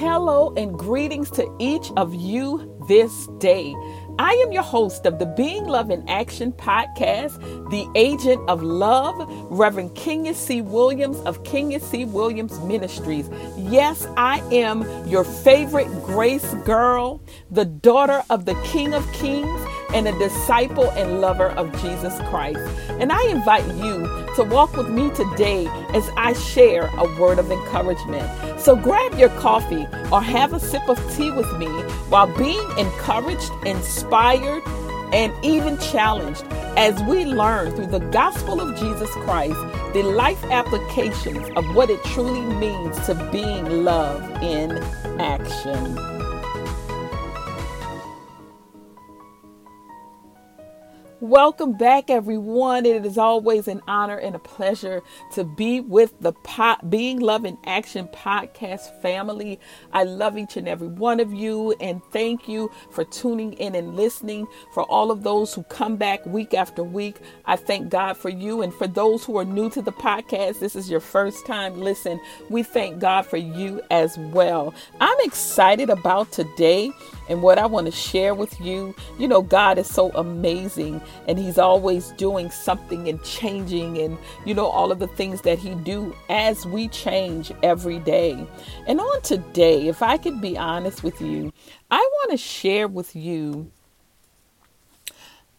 Hello and greetings to each of you this day. I am your host of the Being Love in Action podcast, the agent of love, Reverend Kenya C. Williams of Kenya C. Williams Ministries. Yes, I am your favorite grace girl, the daughter of the King of Kings and a disciple and lover of Jesus Christ. And I invite you to walk with me today as I share a word of encouragement. So grab your coffee or have a sip of tea with me while being encouraged, inspired, and even challenged as we learn through the gospel of Jesus Christ the life applications of what it truly means to being love in action. Welcome back, everyone. It is always an honor and a pleasure to be with the Being Love in Action podcast family. I love each and every one of you, and thank you for tuning in and listening. For all of those who come back week after week, I thank God for you. And for those who are new to the podcast, this is your first time listen. We thank God for you as well. I'm excited about today and what I want to share with you. You know, God is so amazing and he's always doing something and changing and you know all of the things that he do as we change every day. And on today, if I could be honest with you, I want to share with you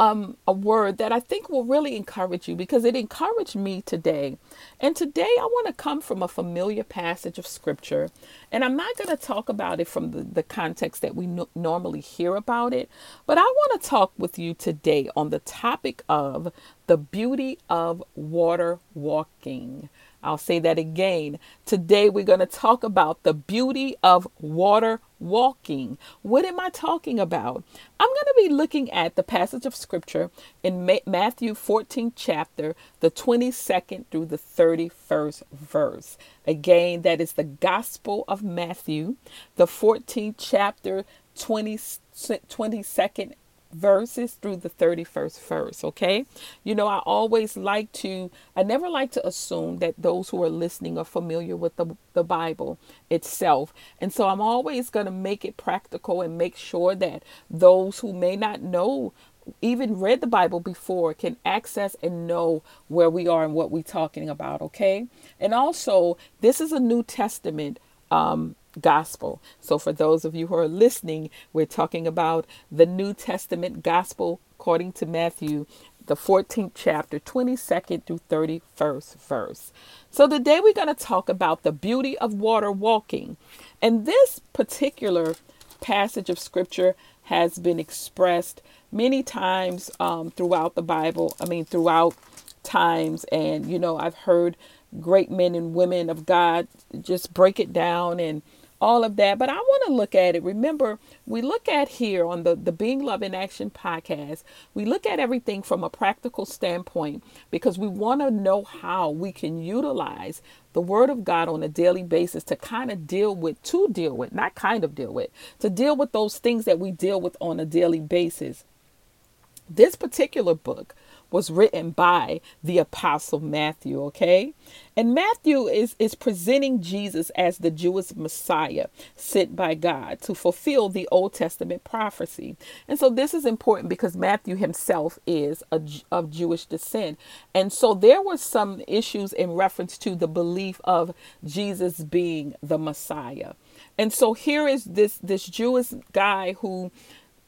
um, a word that I think will really encourage you because it encouraged me today. And today I want to come from a familiar passage of scripture. And I'm not going to talk about it from the, the context that we no- normally hear about it, but I want to talk with you today on the topic of the beauty of water walking. I'll say that again. Today we're going to talk about the beauty of water walking. What am I talking about? I'm going to be looking at the passage of scripture in Matthew 14 chapter, the 22nd through the 31st verse. Again, that is the Gospel of Matthew, the 14th chapter, 20, 22nd verses through the 31st verse, okay? You know, I always like to, I never like to assume that those who are listening are familiar with the, the Bible itself. And so I'm always going to make it practical and make sure that those who may not know even read the Bible before can access and know where we are and what we're talking about, okay? And also, this is a New Testament um, gospel. So, for those of you who are listening, we're talking about the New Testament gospel according to Matthew, the 14th chapter, 22nd through 31st verse. So, today we're going to talk about the beauty of water walking. And this particular passage of scripture has been expressed many times um, throughout the Bible. I mean, throughout times. And, you know, I've heard great men and women of God just break it down and all of that. But I want to look at it. Remember, we look at here on the, the Being Love in Action podcast, we look at everything from a practical standpoint because we want to know how we can utilize the Word of God on a daily basis to kind of deal with, to deal with, not kind of deal with, to deal with those things that we deal with on a daily basis. This particular book was written by the apostle Matthew, okay? And Matthew is is presenting Jesus as the Jewish Messiah sent by God to fulfill the Old Testament prophecy. And so this is important because Matthew himself is a, of Jewish descent. And so there were some issues in reference to the belief of Jesus being the Messiah. And so here is this this Jewish guy who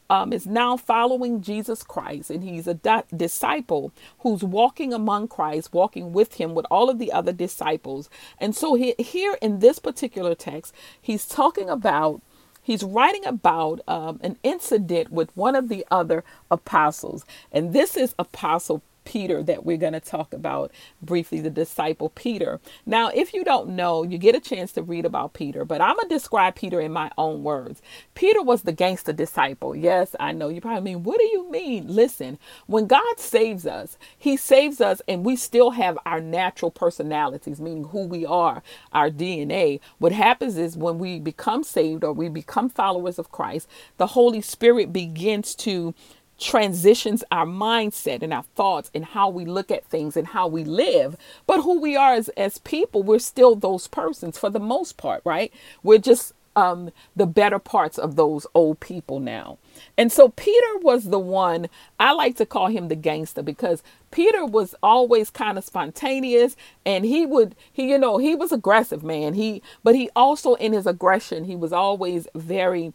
um, is now following Jesus Christ, and he's a di- disciple who's walking among Christ, walking with him with all of the other disciples. And so, he, here in this particular text, he's talking about he's writing about um, an incident with one of the other apostles. And this is Apostle Peter that we're going to talk about briefly, the disciple Peter. Now, if you don't know, you get a chance to read about Peter, but I'm going to describe Peter in my own words. Peter was the gangster disciple. Yes, I know you probably mean, what do you mean? Listen, when God saves us, He saves us and we still have our natural personalities, meaning who we are, our DNA. What happens is when we become saved or we become followers of Christ, the Holy Spirit begins to transitions our mindset and our thoughts and how we look at things and how we live. But who we are as, as people, we're still those persons for the most part, right? We're just um, the better parts of those old people now. And so Peter was the one, I like to call him the gangster because Peter was always kind of spontaneous and he would he you know he was aggressive man he but he also in his aggression he was always very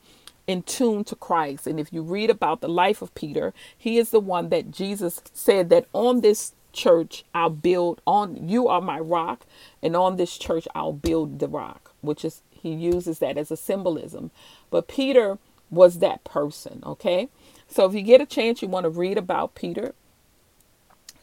in tune to Christ and if you read about the life of Peter he is the one that Jesus said that on this church I'll build on you are my rock and on this church I'll build the rock which is he uses that as a symbolism. But Peter was that person, okay? So if you get a chance, you want to read about Peter,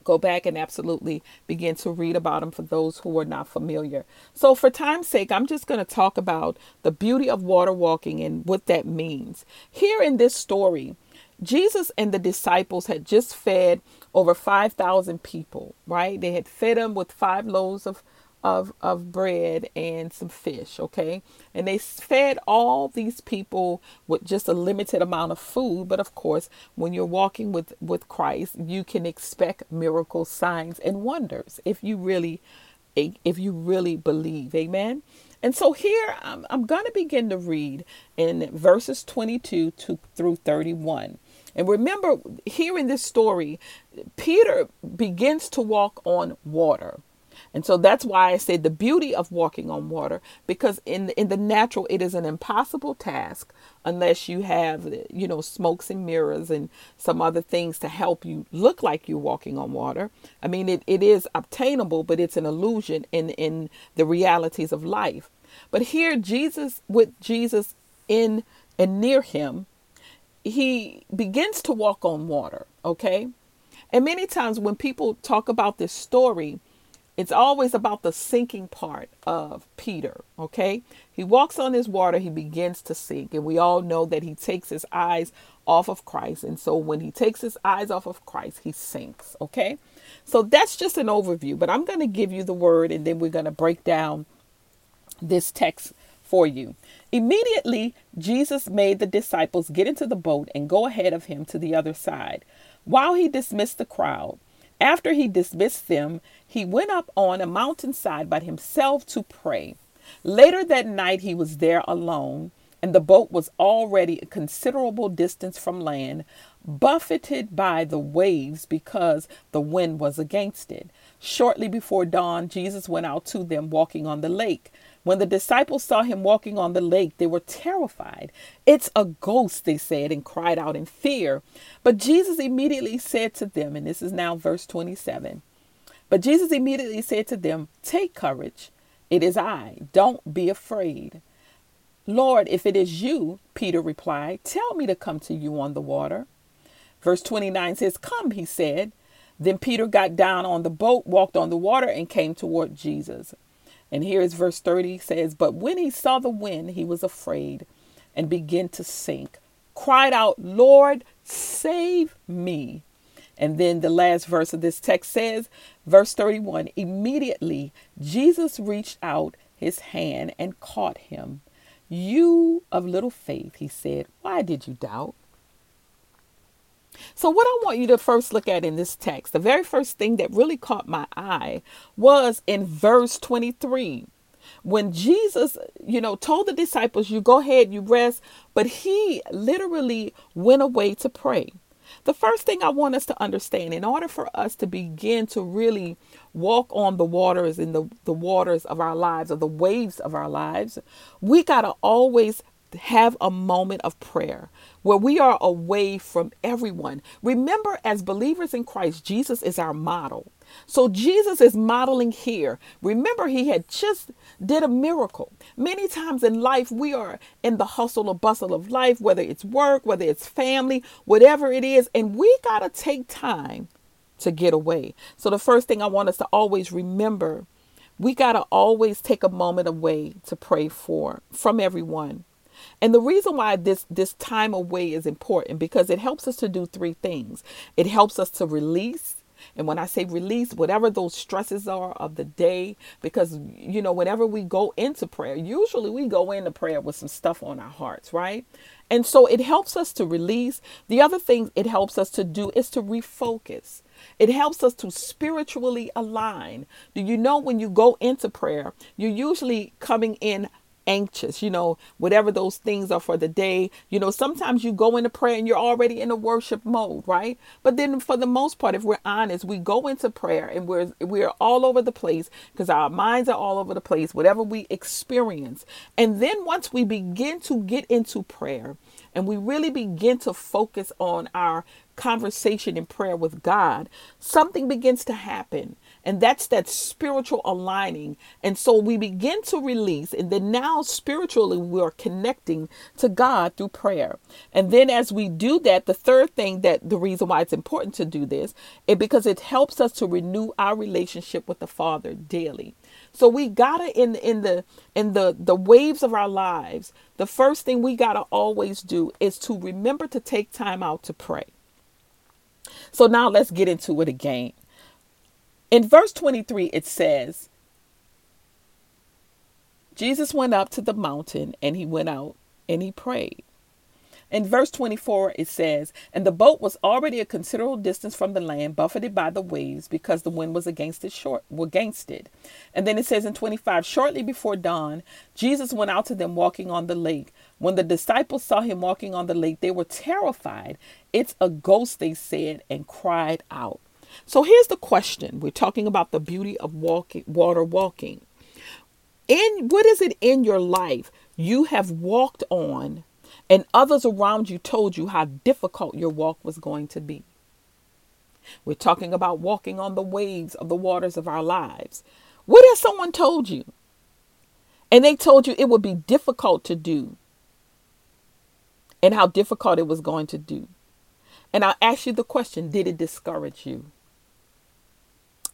go back and absolutely begin to read about them for those who are not familiar. So, for time's sake, I'm just going to talk about the beauty of water walking and what that means. Here in this story, Jesus and the disciples had just fed over 5,000 people, right? They had fed them with five loaves of of, of bread and some fish, okay? And they fed all these people with just a limited amount of food. But of course, when you're walking with, with Christ, you can expect miracles, signs, and wonders if you really if you really believe. Amen. And so here I'm, I'm going to begin to read in verses 22 to, through 31. And remember, here in this story, Peter begins to walk on water. And so that's why I say the beauty of walking on water, because in in the natural it is an impossible task unless you have you know smokes and mirrors and some other things to help you look like you're walking on water. I mean it, it is obtainable, but it's an illusion in in the realities of life. But here Jesus with Jesus in and near him, he begins to walk on water, okay? And many times when people talk about this story, it's always about the sinking part of Peter, okay? He walks on his water, he begins to sink, and we all know that he takes his eyes off of Christ. And so when he takes his eyes off of Christ, he sinks, okay? So that's just an overview, but I'm going to give you the word and then we're going to break down this text for you. Immediately, Jesus made the disciples get into the boat and go ahead of him to the other side while he dismissed the crowd. After he dismissed them, he went up on a mountainside by himself to pray. Later that night, he was there alone, and the boat was already a considerable distance from land, buffeted by the waves because the wind was against it. Shortly before dawn, Jesus went out to them walking on the lake. When the disciples saw him walking on the lake, they were terrified. It's a ghost, they said, and cried out in fear. But Jesus immediately said to them, and this is now verse 27 But Jesus immediately said to them, Take courage. It is I. Don't be afraid. Lord, if it is you, Peter replied, tell me to come to you on the water. Verse 29 says, Come, he said. Then Peter got down on the boat, walked on the water, and came toward Jesus. And here is verse 30 says, But when he saw the wind, he was afraid and began to sink, cried out, Lord, save me. And then the last verse of this text says, verse 31 Immediately Jesus reached out his hand and caught him. You of little faith, he said, why did you doubt? So, what I want you to first look at in this text, the very first thing that really caught my eye was in verse 23. When Jesus, you know, told the disciples, You go ahead, you rest, but he literally went away to pray. The first thing I want us to understand in order for us to begin to really walk on the waters in the, the waters of our lives or the waves of our lives, we got to always have a moment of prayer where we are away from everyone. Remember, as believers in Christ, Jesus is our model. So Jesus is modeling here. Remember, he had just did a miracle. Many times in life, we are in the hustle or bustle of life, whether it's work, whether it's family, whatever it is, and we got to take time to get away. So the first thing I want us to always remember, we got to always take a moment away to pray for from everyone and the reason why this this time away is important because it helps us to do three things. It helps us to release and when I say release, whatever those stresses are of the day, because, you know, whenever we go into prayer, usually we go into prayer with some stuff on our hearts, right? And so it helps us to release. The other thing it helps us to do is to refocus. It helps us to spiritually align. Do you know when you go into prayer, you're usually coming in anxious, you know, whatever those things are for the day. You know, sometimes you go into prayer and you're already in a worship mode, right? But then for the most part, if we're honest, we go into prayer and we're we're all over the place because our minds are all over the place, whatever we experience. And then once we begin to get into prayer and we really begin to focus on our conversation in prayer with God, something begins to happen. And that's that spiritual aligning. And so we begin to release. And then now spiritually, we are connecting to God through prayer. And then as we do that, the third thing that the reason why it's important to do this is because it helps us to renew our relationship with the Father daily. So we gotta in in the in the the waves of our lives, the first thing we gotta always do is to remember to take time out to pray. So now let's get into it again. In verse 23, it says, Jesus went up to the mountain and he went out and he prayed. In verse 24, it says, And the boat was already a considerable distance from the land, buffeted by the waves, because the wind was against it short against it. And then it says in 25, Shortly before dawn, Jesus went out to them walking on the lake. When the disciples saw him walking on the lake, they were terrified. It's a ghost, they said, and cried out. So here's the question. We're talking about the beauty of walking water walking. In what is it in your life you have walked on and others around you told you how difficult your walk was going to be? We're talking about walking on the waves of the waters of our lives. What has someone told you? And they told you it would be difficult to do and how difficult it was going to do. And I'll ask you the question Did it discourage you?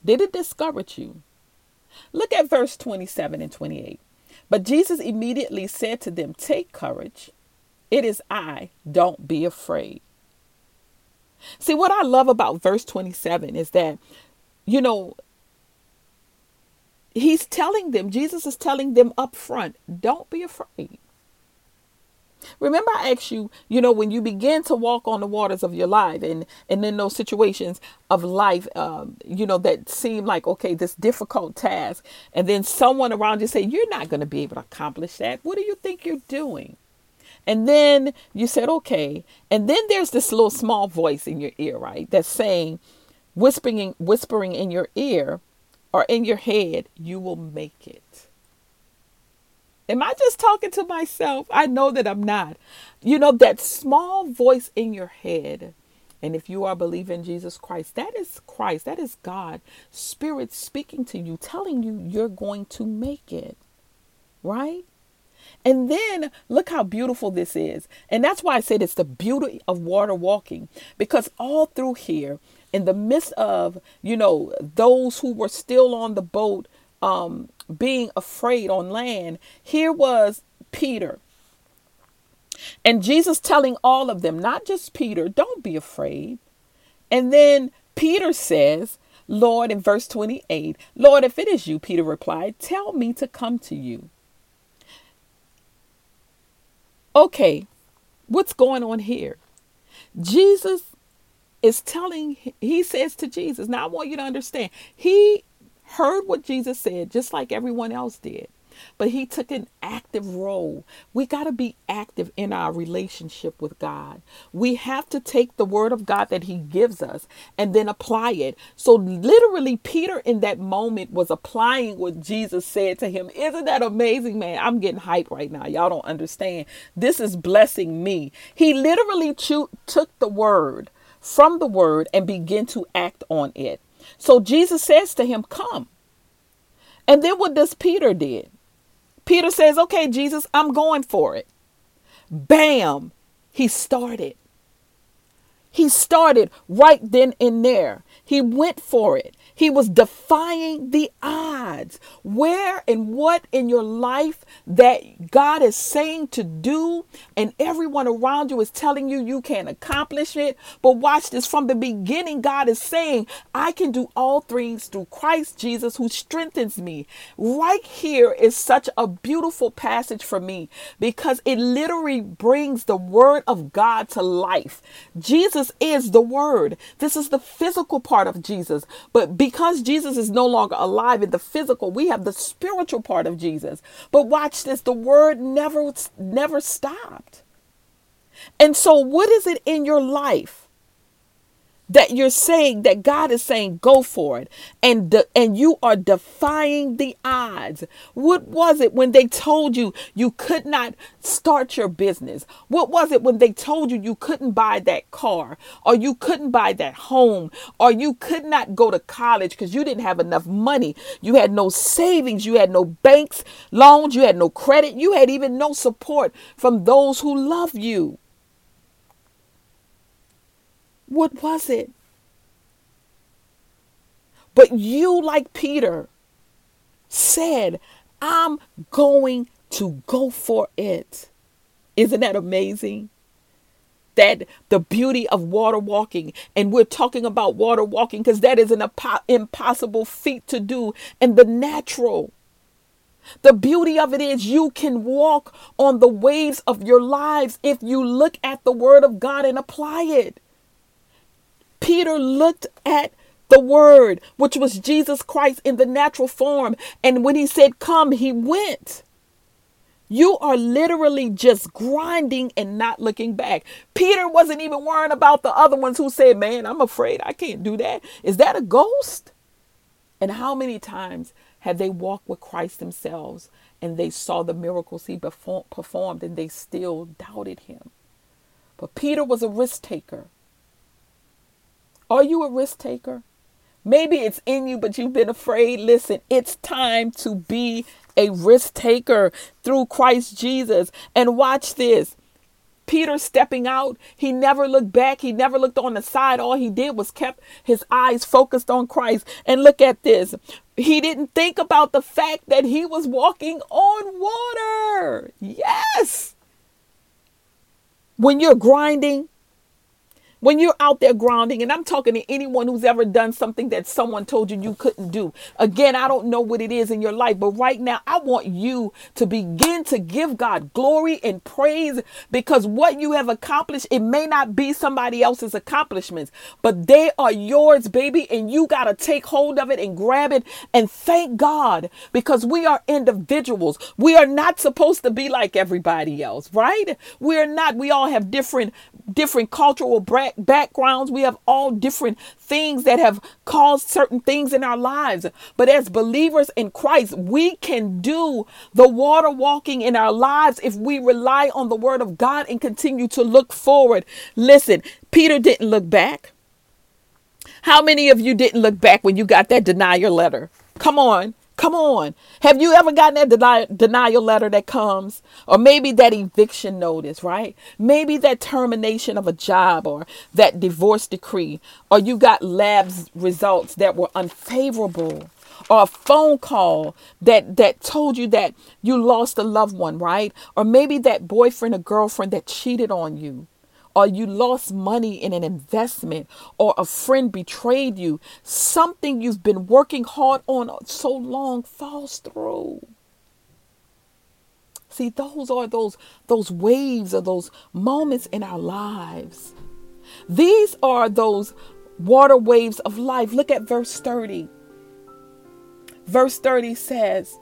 Did it discourage you? Look at verse 27 and 28. But Jesus immediately said to them, Take courage. It is I. Don't be afraid. See, what I love about verse 27 is that, you know, he's telling them, Jesus is telling them up front, don't be afraid. Remember, I asked you, you know, when you begin to walk on the waters of your life and, and in those situations of life, um, you know, that seem like, okay, this difficult task. And then someone around you say, you're not going to be able to accomplish that. What do you think you're doing? And then you said, okay. And then there's this little small voice in your ear, right? That's saying, whispering, whispering in your ear or in your head, you will make it. Am I just talking to myself? I know that I'm not. You know, that small voice in your head. And if you are believing Jesus Christ, that is Christ. That is God, Spirit speaking to you, telling you you're going to make it. Right? And then look how beautiful this is. And that's why I said it's the beauty of water walking. Because all through here, in the midst of, you know, those who were still on the boat, um, being afraid on land, here was Peter. And Jesus telling all of them, not just Peter, don't be afraid. And then Peter says, Lord, in verse 28, Lord, if it is you, Peter replied, tell me to come to you. Okay, what's going on here? Jesus is telling, he says to Jesus, now I want you to understand, he heard what Jesus said, just like everyone else did. But he took an active role. We got to be active in our relationship with God. We have to take the word of God that he gives us and then apply it. So, literally, Peter in that moment was applying what Jesus said to him. Isn't that amazing, man? I'm getting hyped right now. Y'all don't understand. This is blessing me. He literally cho- took the word from the word and began to act on it. So Jesus says to him, Come. And then what does Peter did? Peter says, Okay, Jesus, I'm going for it. Bam! He started. He started right then and there. He went for it. He was defying the odds. Where and what in your life that God is saying to do, and everyone around you is telling you you can't accomplish it. But watch this from the beginning, God is saying, I can do all things through Christ Jesus who strengthens me. Right here is such a beautiful passage for me because it literally brings the word of God to life. Jesus is the Word. This is the physical part of Jesus. But because Jesus is no longer alive in the physical, we have the spiritual part of Jesus. But watch this the Word never, never stopped. And so, what is it in your life? That you're saying that God is saying go for it and de- and you are defying the odds. What was it when they told you you could not start your business? What was it when they told you you couldn't buy that car or you couldn't buy that home or you could not go to college because you didn't have enough money. You had no savings, you had no banks loans, you had no credit, you had even no support from those who love you. What was it? But you, like Peter, said, I'm going to go for it. Isn't that amazing? That the beauty of water walking, and we're talking about water walking because that is an impossible feat to do in the natural. The beauty of it is you can walk on the waves of your lives if you look at the Word of God and apply it. Peter looked at the word, which was Jesus Christ in the natural form. And when he said, Come, he went. You are literally just grinding and not looking back. Peter wasn't even worrying about the other ones who said, Man, I'm afraid I can't do that. Is that a ghost? And how many times have they walked with Christ themselves and they saw the miracles he performed and they still doubted him? But Peter was a risk taker. Are you a risk taker? Maybe it's in you, but you've been afraid. Listen, it's time to be a risk taker through Christ Jesus. And watch this. Peter stepping out, he never looked back. He never looked on the side. All he did was kept his eyes focused on Christ. And look at this. He didn't think about the fact that he was walking on water. Yes. When you're grinding, when you're out there grounding, and I'm talking to anyone who's ever done something that someone told you you couldn't do. Again, I don't know what it is in your life, but right now I want you to begin to give God glory and praise because what you have accomplished, it may not be somebody else's accomplishments, but they are yours, baby, and you got to take hold of it and grab it and thank God because we are individuals. We are not supposed to be like everybody else, right? We're not. We all have different different cultural backgrounds. We have all different things that have caused certain things in our lives. But as believers in Christ, we can do the water walking in our lives if we rely on the word of God and continue to look forward. Listen, Peter didn't look back. How many of you didn't look back when you got that denial letter? Come on. Come on. Have you ever gotten that denial, denial letter that comes? Or maybe that eviction notice, right? Maybe that termination of a job or that divorce decree. Or you got labs results that were unfavorable. Or a phone call that, that told you that you lost a loved one, right? Or maybe that boyfriend or girlfriend that cheated on you or you lost money in an investment, or a friend betrayed you, something you've been working hard on so long falls through. See, those are those those waves or those moments in our lives. These are those water waves of life. Look at verse 30. Verse 30 says,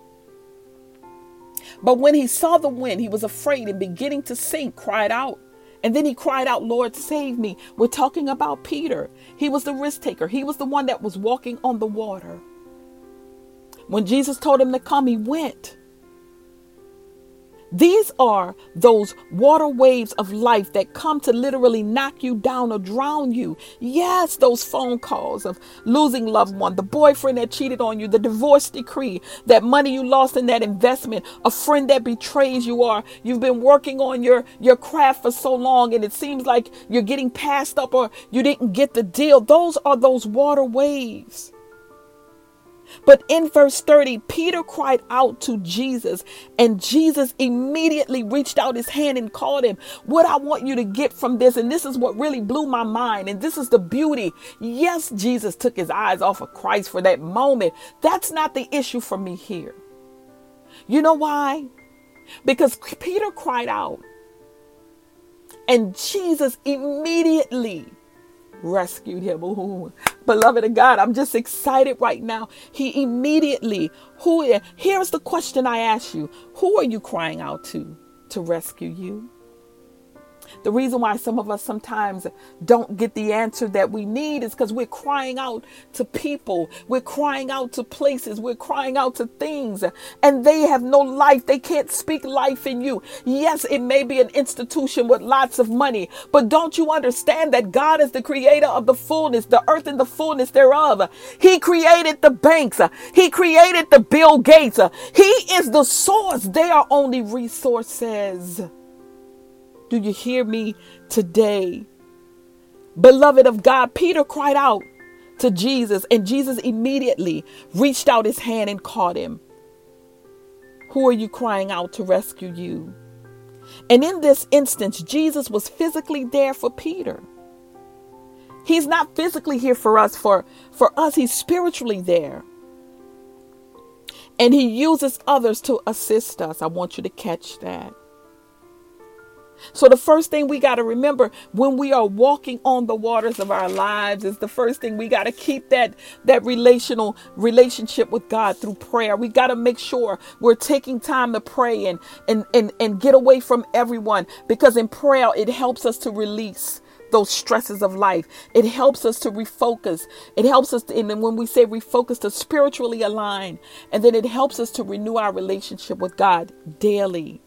But when he saw the wind, he was afraid and beginning to sink, cried out. And then he cried out, Lord, save me. We're talking about Peter. He was the risk taker, he was the one that was walking on the water. When Jesus told him to come, he went. These are those water waves of life that come to literally knock you down or drown you. Yes, those phone calls of losing loved one, the boyfriend that cheated on you, the divorce decree, that money you lost in that investment, a friend that betrays you or you've been working on your your craft for so long and it seems like you're getting passed up or you didn't get the deal. Those are those water waves. But in verse 30, Peter cried out to Jesus, and Jesus immediately reached out his hand and called him. What I want you to get from this, and this is what really blew my mind, and this is the beauty. Yes, Jesus took his eyes off of Christ for that moment. That's not the issue for me here. You know why? Because Peter cried out, and Jesus immediately rescued him. Ooh, beloved of God, I'm just excited right now. He immediately, who here's the question I ask you. Who are you crying out to to rescue you? The reason why some of us sometimes don't get the answer that we need is because we're crying out to people, we're crying out to places, we're crying out to things, and they have no life. They can't speak life in you. Yes, it may be an institution with lots of money, but don't you understand that God is the creator of the fullness, the earth and the fullness thereof? He created the banks, He created the Bill Gates, He is the source. They are only resources. Do you hear me today? Beloved of God, Peter cried out to Jesus, and Jesus immediately reached out his hand and caught him. Who are you crying out to rescue you? And in this instance, Jesus was physically there for Peter. He's not physically here for us, for, for us, he's spiritually there. And he uses others to assist us. I want you to catch that. So, the first thing we got to remember when we are walking on the waters of our lives is the first thing we got to keep that, that relational relationship with God through prayer. We got to make sure we're taking time to pray and, and, and, and get away from everyone because in prayer, it helps us to release those stresses of life. It helps us to refocus. It helps us, to, and when we say refocus, to spiritually align. And then it helps us to renew our relationship with God daily.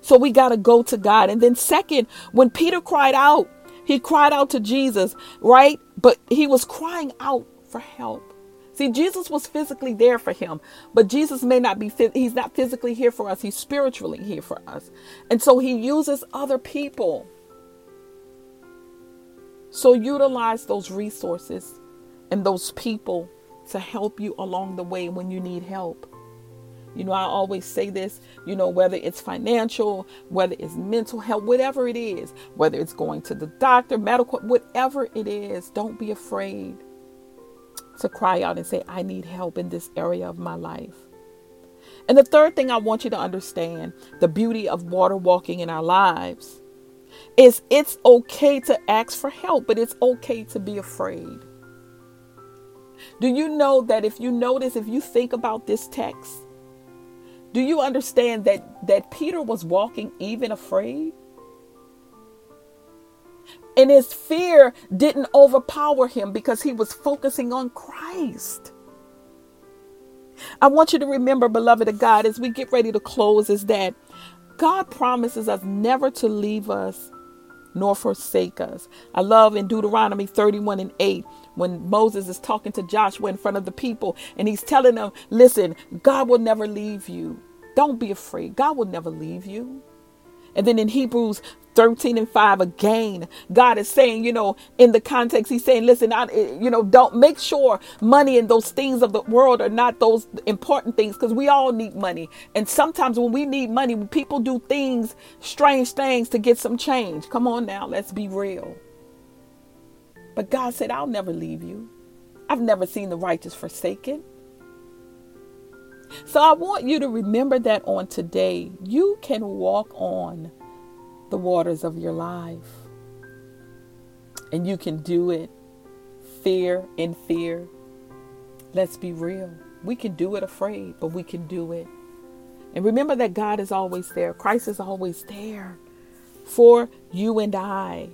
So we got to go to God. And then, second, when Peter cried out, he cried out to Jesus, right? But he was crying out for help. See, Jesus was physically there for him, but Jesus may not be, he's not physically here for us. He's spiritually here for us. And so he uses other people. So utilize those resources and those people to help you along the way when you need help. You know, I always say this, you know, whether it's financial, whether it's mental health, whatever it is, whether it's going to the doctor, medical, whatever it is, don't be afraid to cry out and say, I need help in this area of my life. And the third thing I want you to understand the beauty of water walking in our lives is it's okay to ask for help, but it's okay to be afraid. Do you know that if you notice, if you think about this text, do you understand that that Peter was walking even afraid? And his fear didn't overpower him because he was focusing on Christ. I want you to remember, beloved of God, as we get ready to close, is that God promises us never to leave us nor forsake us. I love in Deuteronomy 31 and 8 when Moses is talking to Joshua in front of the people and he's telling them, listen, God will never leave you. Don't be afraid. God will never leave you. And then in Hebrews 13 and 5 again god is saying you know in the context he's saying listen I, you know don't make sure money and those things of the world are not those important things because we all need money. And sometimes when we need money people do things strange things to get some change. Come on now let's be real. But god said i'll never leave you. I've never seen the righteous forsaken so I want you to remember that on today, you can walk on the waters of your life. And you can do it fear in fear. Let's be real. We can do it afraid, but we can do it. And remember that God is always there. Christ is always there for you and I.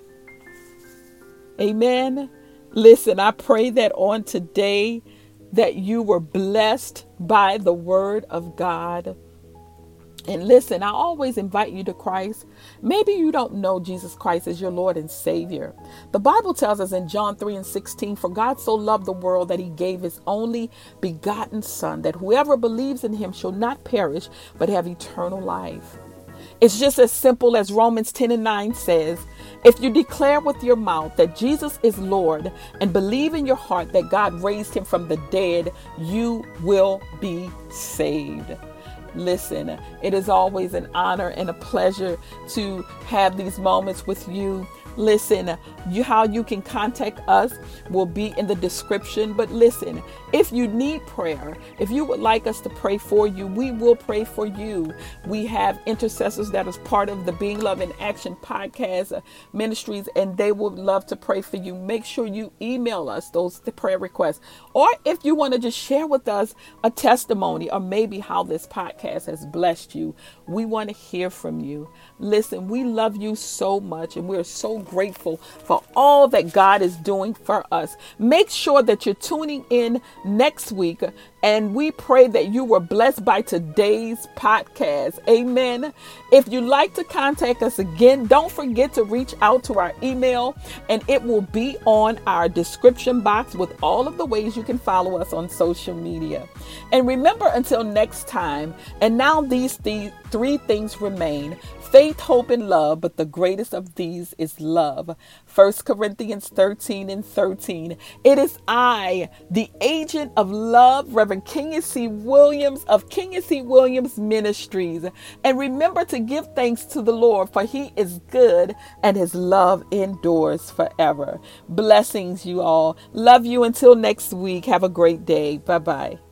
Amen. Listen, I pray that on today that you were blessed by the word of God. And listen, I always invite you to Christ. Maybe you don't know Jesus Christ as your Lord and Savior. The Bible tells us in John 3 and 16, For God so loved the world that he gave his only begotten Son, that whoever believes in him shall not perish, but have eternal life. It's just as simple as Romans 10 and 9 says if you declare with your mouth that Jesus is Lord and believe in your heart that God raised him from the dead, you will be saved. Listen, it is always an honor and a pleasure to have these moments with you. Listen, you how you can contact us will be in the description. But listen, if you need prayer, if you would like us to pray for you, we will pray for you. We have intercessors that is part of the Being Love in Action podcast ministries, and they would love to pray for you. Make sure you email us those prayer requests, or if you want to just share with us a testimony or maybe how this podcast has blessed you, we want to hear from you. Listen, we love you so much, and we're so grateful for all that God is doing for us. Make sure that you're tuning in next week, and we pray that you were blessed by today's podcast. Amen. If you'd like to contact us again, don't forget to reach out to our email, and it will be on our description box with all of the ways you can follow us on social media. And remember, until next time, and now these th- three things remain faith, hope, and love, but the greatest of these is love. 1 Corinthians 13 and 13. It is I, the agent of love, Reverend Kenya C. Williams of Kenya C. Williams Ministries. And remember to give thanks to the Lord, for he is good and his love endures forever. Blessings, you all. Love you until next week. Have a great day. Bye bye.